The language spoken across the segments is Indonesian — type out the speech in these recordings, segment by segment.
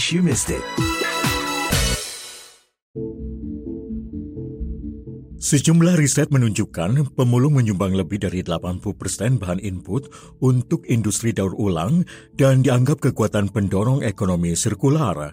case you missed it. Sejumlah riset menunjukkan pemulung menyumbang lebih dari 80% bahan input untuk industri daur ulang dan dianggap kekuatan pendorong ekonomi sirkular.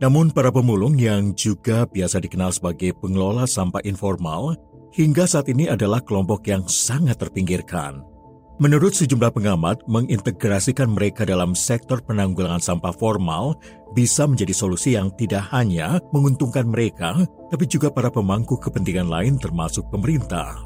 Namun para pemulung yang juga biasa dikenal sebagai pengelola sampah informal hingga saat ini adalah kelompok yang sangat terpinggirkan. Menurut sejumlah pengamat, mengintegrasikan mereka dalam sektor penanggulangan sampah formal bisa menjadi solusi yang tidak hanya menguntungkan mereka, tapi juga para pemangku kepentingan lain termasuk pemerintah.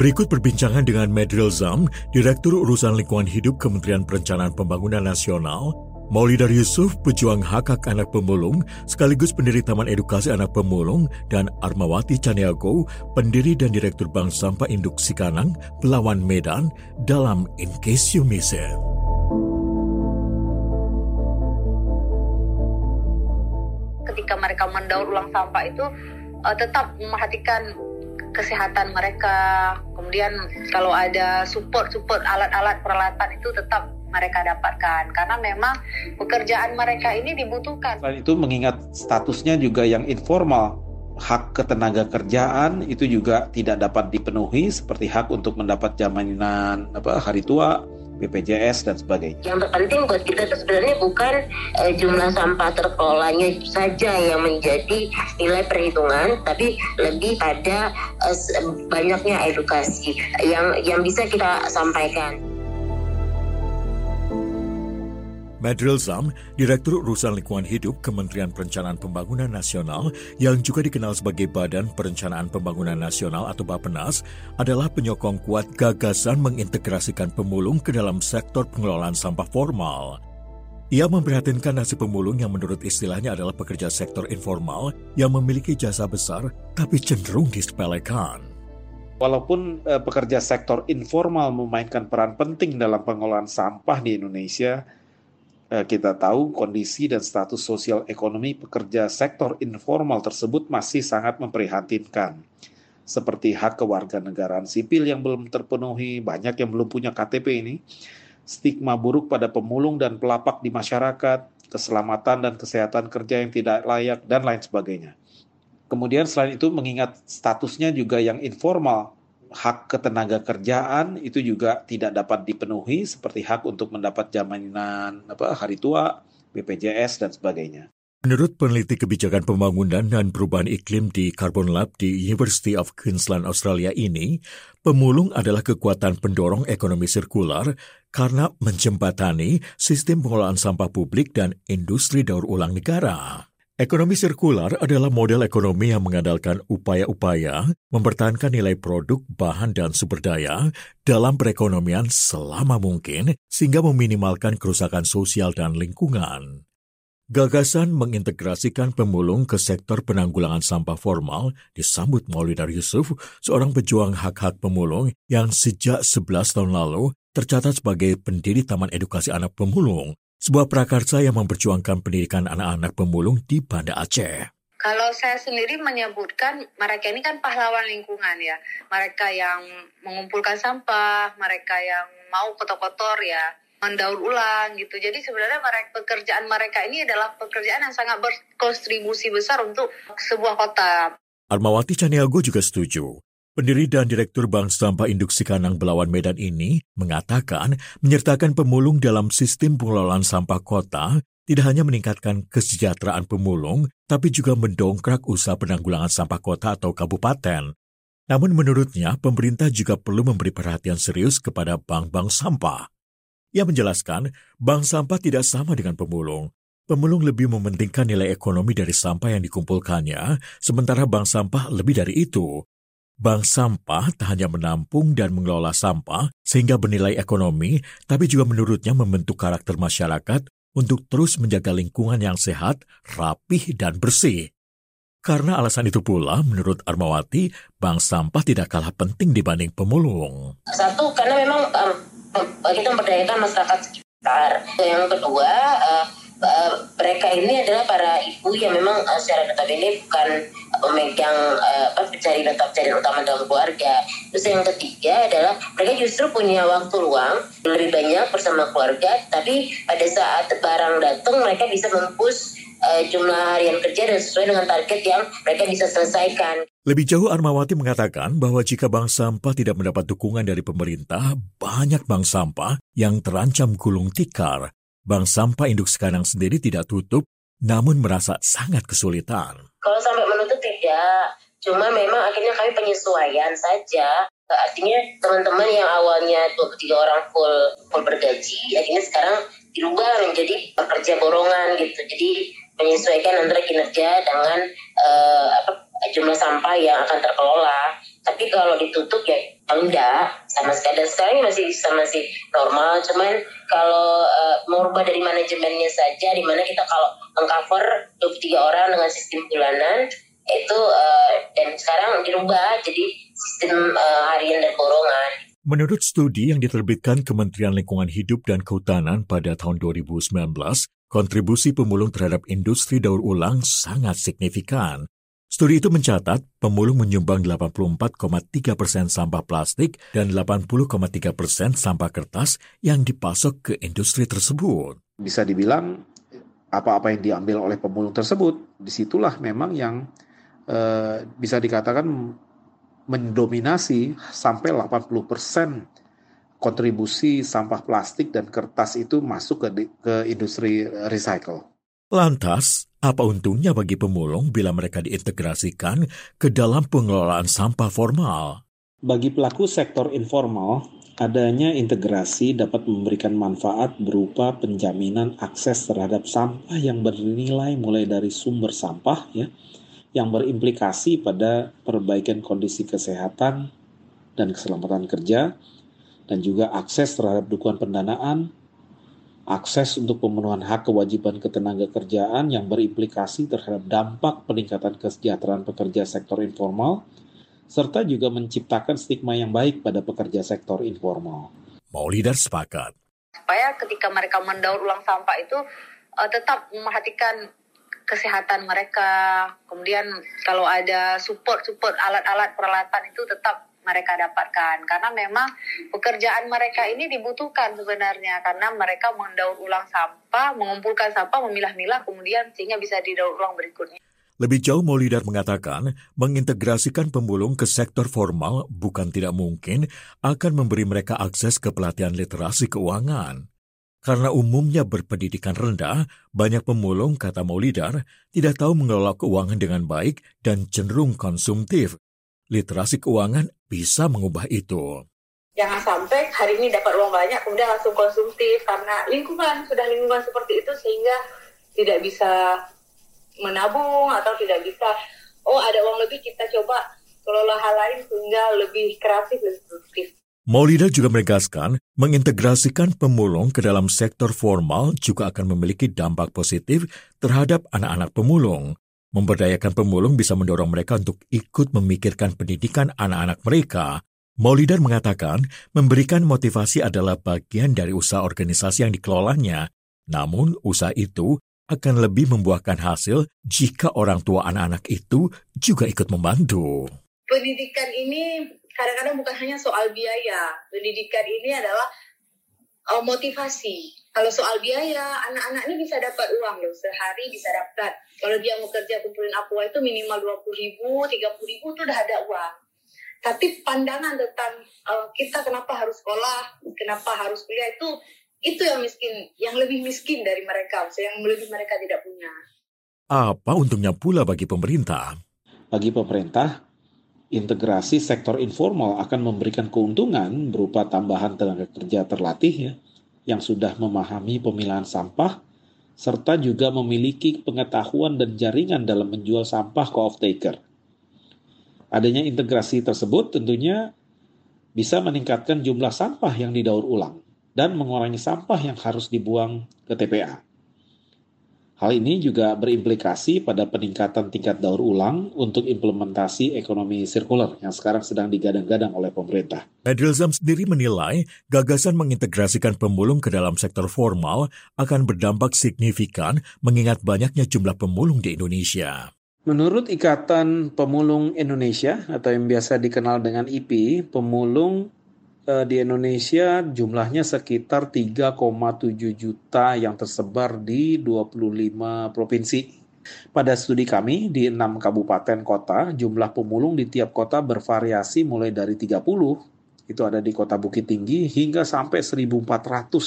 Berikut perbincangan dengan Medril Zam, Direktur Urusan Lingkungan Hidup Kementerian Perencanaan Pembangunan Nasional, Maulidar Yusuf, pejuang hak hak anak pemulung, sekaligus pendiri Taman Edukasi Anak Pemulung, dan Armawati Caniago, pendiri dan direktur Bank Sampah Induk Sikanang, Pelawan Medan, dalam In Case You Miss It. Ketika mereka mendaur ulang sampah itu uh, tetap memperhatikan kesehatan mereka. Kemudian kalau ada support-support alat-alat peralatan itu tetap mereka dapatkan karena memang pekerjaan mereka ini dibutuhkan. Selain itu mengingat statusnya juga yang informal, hak ketenaga kerjaan itu juga tidak dapat dipenuhi seperti hak untuk mendapat jaminan apa hari tua, BPJS dan sebagainya. Yang terpenting buat kita itu sebenarnya bukan eh, jumlah sampah terkelolanya saja yang menjadi nilai perhitungan, tapi lebih pada eh, banyaknya edukasi yang yang bisa kita sampaikan. Madril Zam, Direktur Urusan Lingkungan Hidup Kementerian Perencanaan Pembangunan Nasional yang juga dikenal sebagai Badan Perencanaan Pembangunan Nasional atau Bapenas, adalah penyokong kuat gagasan mengintegrasikan pemulung ke dalam sektor pengelolaan sampah formal. Ia memprihatinkan nasib pemulung yang menurut istilahnya adalah pekerja sektor informal yang memiliki jasa besar tapi cenderung disepelekan. Walaupun eh, pekerja sektor informal memainkan peran penting dalam pengelolaan sampah di Indonesia, kita tahu kondisi dan status sosial ekonomi pekerja sektor informal tersebut masih sangat memprihatinkan. Seperti hak kewarganegaraan sipil yang belum terpenuhi, banyak yang belum punya KTP ini, stigma buruk pada pemulung dan pelapak di masyarakat, keselamatan dan kesehatan kerja yang tidak layak, dan lain sebagainya. Kemudian selain itu mengingat statusnya juga yang informal, hak ketenaga kerjaan itu juga tidak dapat dipenuhi seperti hak untuk mendapat jaminan apa hari tua, BPJS dan sebagainya. Menurut peneliti kebijakan pembangunan dan perubahan iklim di Carbon Lab di University of Queensland Australia ini, pemulung adalah kekuatan pendorong ekonomi sirkular karena menjembatani sistem pengelolaan sampah publik dan industri daur ulang negara. Ekonomi sirkular adalah model ekonomi yang mengandalkan upaya-upaya mempertahankan nilai produk, bahan, dan sumber daya dalam perekonomian selama mungkin sehingga meminimalkan kerusakan sosial dan lingkungan. Gagasan mengintegrasikan pemulung ke sektor penanggulangan sampah formal disambut Maulidar Yusuf, seorang pejuang hak-hak pemulung yang sejak 11 tahun lalu tercatat sebagai pendiri Taman Edukasi Anak Pemulung sebuah prakarsa yang memperjuangkan pendidikan anak-anak pemulung di Banda Aceh. Kalau saya sendiri menyebutkan mereka ini kan pahlawan lingkungan ya. Mereka yang mengumpulkan sampah, mereka yang mau kotor-kotor ya, mendaur ulang gitu. Jadi sebenarnya mereka, pekerjaan mereka ini adalah pekerjaan yang sangat berkontribusi besar untuk sebuah kota. Armawati Caniago juga setuju Pendiri dan Direktur Bank Sampah Induk Sikanang Belawan Medan ini mengatakan menyertakan pemulung dalam sistem pengelolaan sampah kota tidak hanya meningkatkan kesejahteraan pemulung, tapi juga mendongkrak usaha penanggulangan sampah kota atau kabupaten. Namun menurutnya, pemerintah juga perlu memberi perhatian serius kepada bank-bank sampah. Ia menjelaskan, bank sampah tidak sama dengan pemulung. Pemulung lebih mementingkan nilai ekonomi dari sampah yang dikumpulkannya, sementara bank sampah lebih dari itu, Bank sampah tak hanya menampung dan mengelola sampah sehingga bernilai ekonomi, tapi juga menurutnya membentuk karakter masyarakat untuk terus menjaga lingkungan yang sehat, rapih, dan bersih. Karena alasan itu pula, menurut Armawati, bank sampah tidak kalah penting dibanding pemulung. Satu, karena memang um, kita memberdayakan masyarakat sekitar. Yang kedua, uh, uh, mereka ini adalah para ibu yang memang uh, secara notabene bukan pemegang uh, apa pencari atau pencarian utama dalam keluarga. Terus yang ketiga adalah mereka justru punya waktu luang lebih banyak bersama keluarga, tapi pada saat barang datang mereka bisa mempush uh, jumlah harian kerja dan sesuai dengan target yang mereka bisa selesaikan. Lebih jauh Armawati mengatakan bahwa jika bank sampah tidak mendapat dukungan dari pemerintah, banyak bank sampah yang terancam gulung tikar. Bank sampah induk sekarang sendiri tidak tutup namun merasa sangat kesulitan. Kalau sampai cuma memang akhirnya kami penyesuaian saja. Artinya teman-teman yang awalnya 23 orang full full bergaji, akhirnya sekarang dirubah menjadi pekerja borongan gitu. Jadi menyesuaikan antara kinerja dengan uh, apa, jumlah sampah yang akan terkelola. Tapi kalau ditutup ya enggak sama sekali. Dan sekarang masih masih normal. Cuman kalau uh, merubah dari manajemennya saja, di mana kita kalau mengcover 23 orang dengan sistem bulanan itu uh, dan sekarang dirubah jadi sistem uh, harian dan borongan. Menurut studi yang diterbitkan Kementerian Lingkungan Hidup dan Kehutanan pada tahun 2019, kontribusi pemulung terhadap industri daur ulang sangat signifikan. Studi itu mencatat pemulung menyumbang 84,3 persen sampah plastik dan 80,3 persen sampah kertas yang dipasok ke industri tersebut. Bisa dibilang apa-apa yang diambil oleh pemulung tersebut, di situlah memang yang eh, bisa dikatakan mendominasi sampai 80 persen kontribusi sampah plastik dan kertas itu masuk ke, ke industri recycle. Lantas, apa untungnya bagi pemulung bila mereka diintegrasikan ke dalam pengelolaan sampah formal? Bagi pelaku sektor informal, adanya integrasi dapat memberikan manfaat berupa penjaminan akses terhadap sampah yang bernilai mulai dari sumber sampah ya, yang berimplikasi pada perbaikan kondisi kesehatan dan keselamatan kerja, dan juga akses terhadap dukungan pendanaan, akses untuk pemenuhan hak kewajiban ketenaga kerjaan yang berimplikasi terhadap dampak peningkatan kesejahteraan pekerja sektor informal, serta juga menciptakan stigma yang baik pada pekerja sektor informal. Maulidar sepakat. Supaya ketika mereka mendaur ulang sampah itu uh, tetap memperhatikan kesehatan mereka, kemudian kalau ada support-support alat-alat peralatan itu tetap mereka dapatkan karena memang pekerjaan mereka ini dibutuhkan sebenarnya karena mereka mendaur ulang sampah, mengumpulkan sampah, memilah-milah kemudian sehingga bisa didaur ulang berikutnya. Lebih jauh Maulidar mengatakan, mengintegrasikan pemulung ke sektor formal bukan tidak mungkin akan memberi mereka akses ke pelatihan literasi keuangan. Karena umumnya berpendidikan rendah, banyak pemulung, kata Maulidar, tidak tahu mengelola keuangan dengan baik dan cenderung konsumtif. Literasi keuangan bisa mengubah itu. Jangan sampai hari ini dapat uang banyak kemudian langsung konsumtif karena lingkungan sudah lingkungan seperti itu sehingga tidak bisa menabung atau tidak bisa oh ada uang lebih kita coba kelola hal lain sehingga lebih kreatif lebih produktif. Maulida juga menegaskan, mengintegrasikan pemulung ke dalam sektor formal juga akan memiliki dampak positif terhadap anak-anak pemulung. Memberdayakan pemulung bisa mendorong mereka untuk ikut memikirkan pendidikan anak-anak mereka. Maulidar mengatakan, memberikan motivasi adalah bagian dari usaha organisasi yang dikelolanya. Namun, usaha itu akan lebih membuahkan hasil jika orang tua anak-anak itu juga ikut membantu. Pendidikan ini kadang-kadang bukan hanya soal biaya. Pendidikan ini adalah uh, motivasi. Kalau soal biaya, anak-anak ini bisa dapat uang loh, sehari bisa dapat kalau dia mau kerja kumpulin aqua itu minimal 20 ribu, 30 ribu itu udah ada uang. Tapi pandangan tentang uh, kita kenapa harus sekolah, kenapa harus kuliah itu itu yang miskin, yang lebih miskin dari mereka, yang lebih mereka tidak punya. Apa untungnya pula bagi pemerintah? Bagi pemerintah, integrasi sektor informal akan memberikan keuntungan berupa tambahan tenaga kerja terlatih ya, yang sudah memahami pemilahan sampah serta juga memiliki pengetahuan dan jaringan dalam menjual sampah ke off-taker. Adanya integrasi tersebut tentunya bisa meningkatkan jumlah sampah yang didaur ulang dan mengurangi sampah yang harus dibuang ke TPA. Hal ini juga berimplikasi pada peningkatan tingkat daur ulang untuk implementasi ekonomi sirkuler yang sekarang sedang digadang-gadang oleh pemerintah. Edrilzam sendiri menilai gagasan mengintegrasikan pemulung ke dalam sektor formal akan berdampak signifikan mengingat banyaknya jumlah pemulung di Indonesia. Menurut Ikatan Pemulung Indonesia atau yang biasa dikenal dengan IPI, pemulung di Indonesia jumlahnya sekitar 3,7 juta yang tersebar di 25 provinsi. Pada studi kami di enam kabupaten kota, jumlah pemulung di tiap kota bervariasi mulai dari 30 itu ada di kota Bukit Tinggi hingga sampai 1.400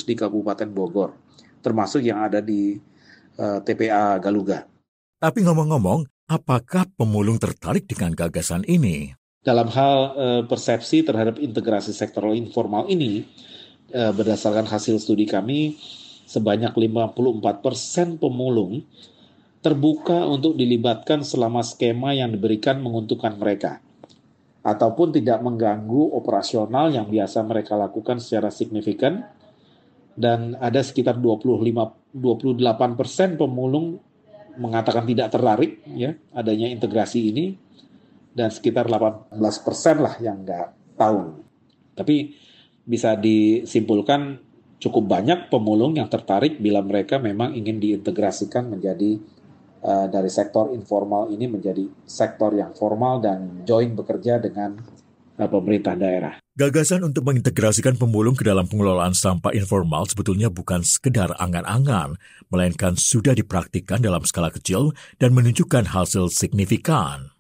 di Kabupaten Bogor, termasuk yang ada di uh, eh, TPA Galuga. Tapi ngomong-ngomong, apakah pemulung tertarik dengan gagasan ini? Dalam hal uh, persepsi terhadap integrasi sektor informal ini, uh, berdasarkan hasil studi kami, sebanyak 54 persen pemulung terbuka untuk dilibatkan selama skema yang diberikan menguntungkan mereka ataupun tidak mengganggu operasional yang biasa mereka lakukan secara signifikan. Dan ada sekitar 25 28 persen pemulung mengatakan tidak tertarik ya adanya integrasi ini dan sekitar 18 persen lah yang nggak tahu tapi bisa disimpulkan cukup banyak pemulung yang tertarik bila mereka memang ingin diintegrasikan menjadi uh, dari sektor informal ini menjadi sektor yang formal dan join bekerja dengan uh, pemerintah daerah. Gagasan untuk mengintegrasikan pemulung ke dalam pengelolaan sampah informal sebetulnya bukan sekedar angan-angan, melainkan sudah dipraktikkan dalam skala kecil dan menunjukkan hasil signifikan.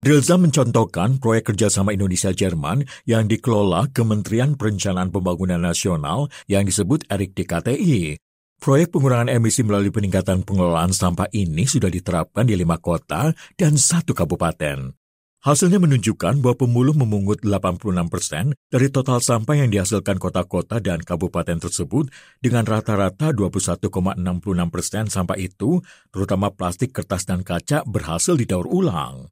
Drilza mencontohkan proyek kerjasama Indonesia-Jerman yang dikelola Kementerian Perencanaan Pembangunan Nasional yang disebut ERIK DKTI Proyek pengurangan emisi melalui peningkatan pengelolaan sampah ini sudah diterapkan di lima kota dan satu kabupaten. Hasilnya menunjukkan bahwa pemulung memungut 86 persen dari total sampah yang dihasilkan kota-kota dan kabupaten tersebut dengan rata-rata 21,66 persen sampah itu, terutama plastik, kertas, dan kaca, berhasil didaur ulang.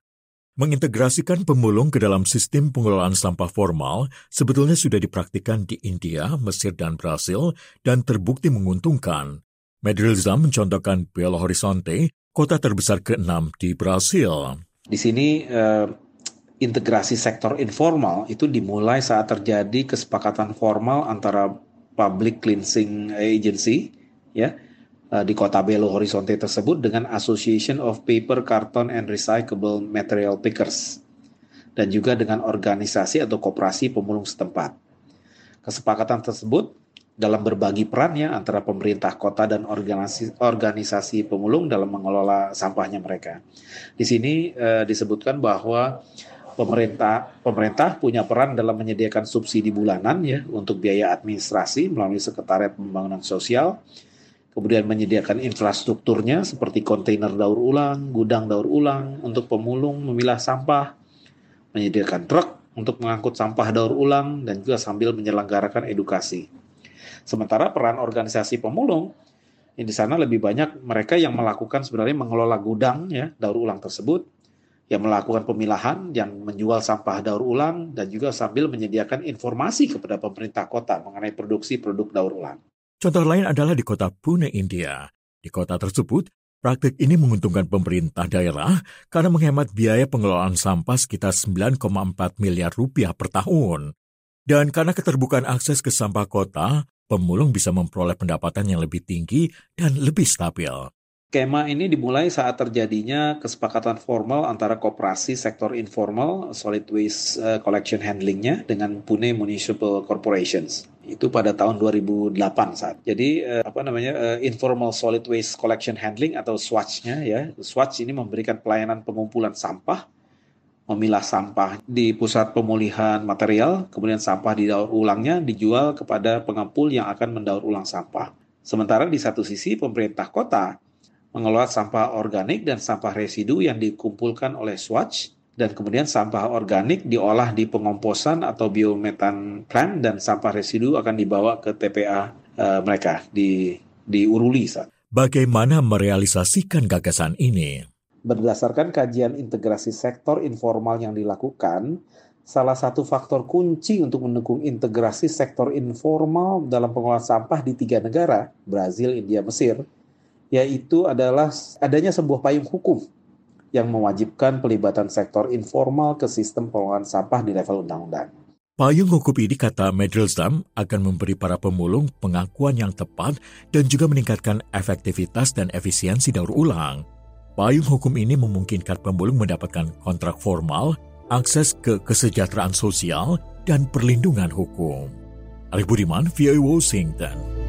Mengintegrasikan pemulung ke dalam sistem pengelolaan sampah formal sebetulnya sudah dipraktikkan di India, Mesir, dan Brasil dan terbukti menguntungkan. Medrilza mencontohkan Belo Horizonte, kota terbesar ke-6 di Brasil. Di sini eh, integrasi sektor informal itu dimulai saat terjadi kesepakatan formal antara Public Cleansing Agency ya di kota Belo Horizonte tersebut dengan Association of Paper, Carton, and Recyclable Material Pickers dan juga dengan organisasi atau koperasi pemulung setempat. Kesepakatan tersebut dalam berbagi perannya antara pemerintah kota dan organisasi, organisasi pemulung dalam mengelola sampahnya mereka. Di sini eh, disebutkan bahwa pemerintah pemerintah punya peran dalam menyediakan subsidi bulanan ya untuk biaya administrasi melalui Sekretariat Pembangunan Sosial kemudian menyediakan infrastrukturnya seperti kontainer daur ulang, gudang daur ulang untuk pemulung memilah sampah, menyediakan truk untuk mengangkut sampah daur ulang dan juga sambil menyelenggarakan edukasi. Sementara peran organisasi pemulung di sana lebih banyak mereka yang melakukan sebenarnya mengelola gudang ya daur ulang tersebut, yang melakukan pemilahan, yang menjual sampah daur ulang dan juga sambil menyediakan informasi kepada pemerintah kota mengenai produksi produk daur ulang. Contoh lain adalah di kota Pune, India. Di kota tersebut, praktik ini menguntungkan pemerintah daerah karena menghemat biaya pengelolaan sampah sekitar 9,4 miliar rupiah per tahun. Dan karena keterbukaan akses ke sampah kota, pemulung bisa memperoleh pendapatan yang lebih tinggi dan lebih stabil. Skema ini dimulai saat terjadinya kesepakatan formal antara koperasi sektor informal solid waste eh, collection handlingnya dengan Pune Municipal Corporations. Itu pada tahun 2008 saat. Jadi eh, apa namanya eh, informal solid waste collection handling atau SWACH-nya ya. SWACH ini memberikan pelayanan pengumpulan sampah, memilah sampah di pusat pemulihan material, kemudian sampah didaur ulangnya dijual kepada pengumpul yang akan mendaur ulang sampah. Sementara di satu sisi pemerintah kota mengelola sampah organik dan sampah residu yang dikumpulkan oleh Swatch dan kemudian sampah organik diolah di pengomposan atau biometan plant dan sampah residu akan dibawa ke TPA uh, eh, mereka di di Uruli saat. Bagaimana merealisasikan gagasan ini? Berdasarkan kajian integrasi sektor informal yang dilakukan, salah satu faktor kunci untuk mendukung integrasi sektor informal dalam pengelolaan sampah di tiga negara, Brazil, India, Mesir, yaitu adalah adanya sebuah payung hukum yang mewajibkan pelibatan sektor informal ke sistem pengelolaan sampah di level undang-undang. Payung hukum ini, kata Medrelstam, akan memberi para pemulung pengakuan yang tepat dan juga meningkatkan efektivitas dan efisiensi daur ulang. Payung hukum ini memungkinkan pemulung mendapatkan kontrak formal, akses ke kesejahteraan sosial, dan perlindungan hukum. Arif Budiman, VOA Washington.